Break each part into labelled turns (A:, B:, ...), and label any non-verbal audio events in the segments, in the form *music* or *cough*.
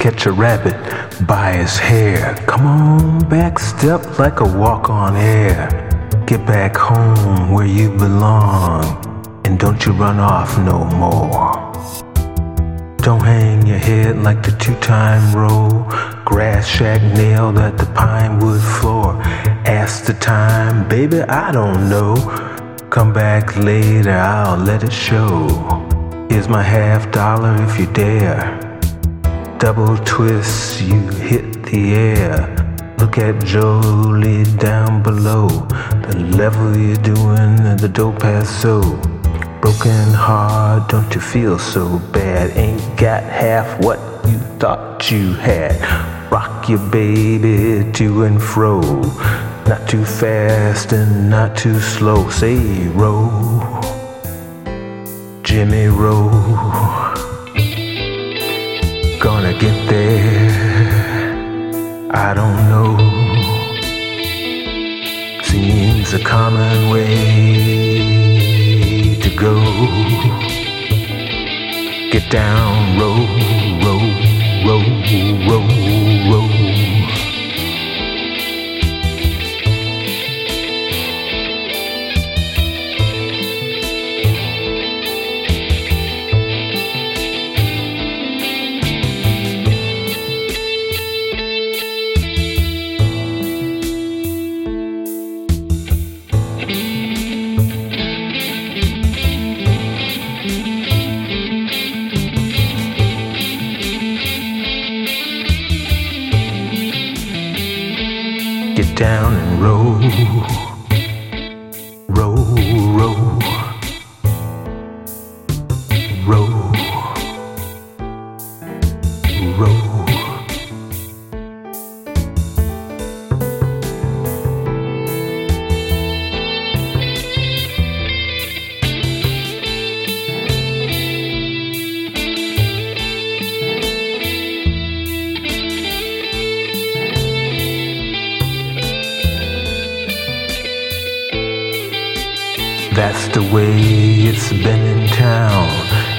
A: catch a rabbit by his hair. Come on back, step like a walk on air. Get back home where you belong, and don't you run off no more. Don't hang your head like the two time roll. Grass shack nailed at the pine wood floor. Ask the time, baby, I don't know. Come back later, I'll let it show. Here's my half dollar if you dare. Double twist, you hit the air. Look at Julie down below. The level you're doing and the dope pass so. Broken heart, don't you feel so bad? Ain't got half what you thought you had. Rock your baby to and fro. Not too fast and not too slow. Say roll, Jimmy roll. Seems a common way to go. Get down, roll, roll, roll, roll, Get down and roll, *laughs* That's the way it's been in town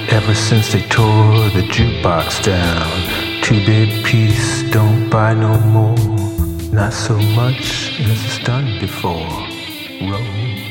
A: ever since they tore the jukebox down. Two bit piece, don't buy no more. Not so much as it's done before. Roll.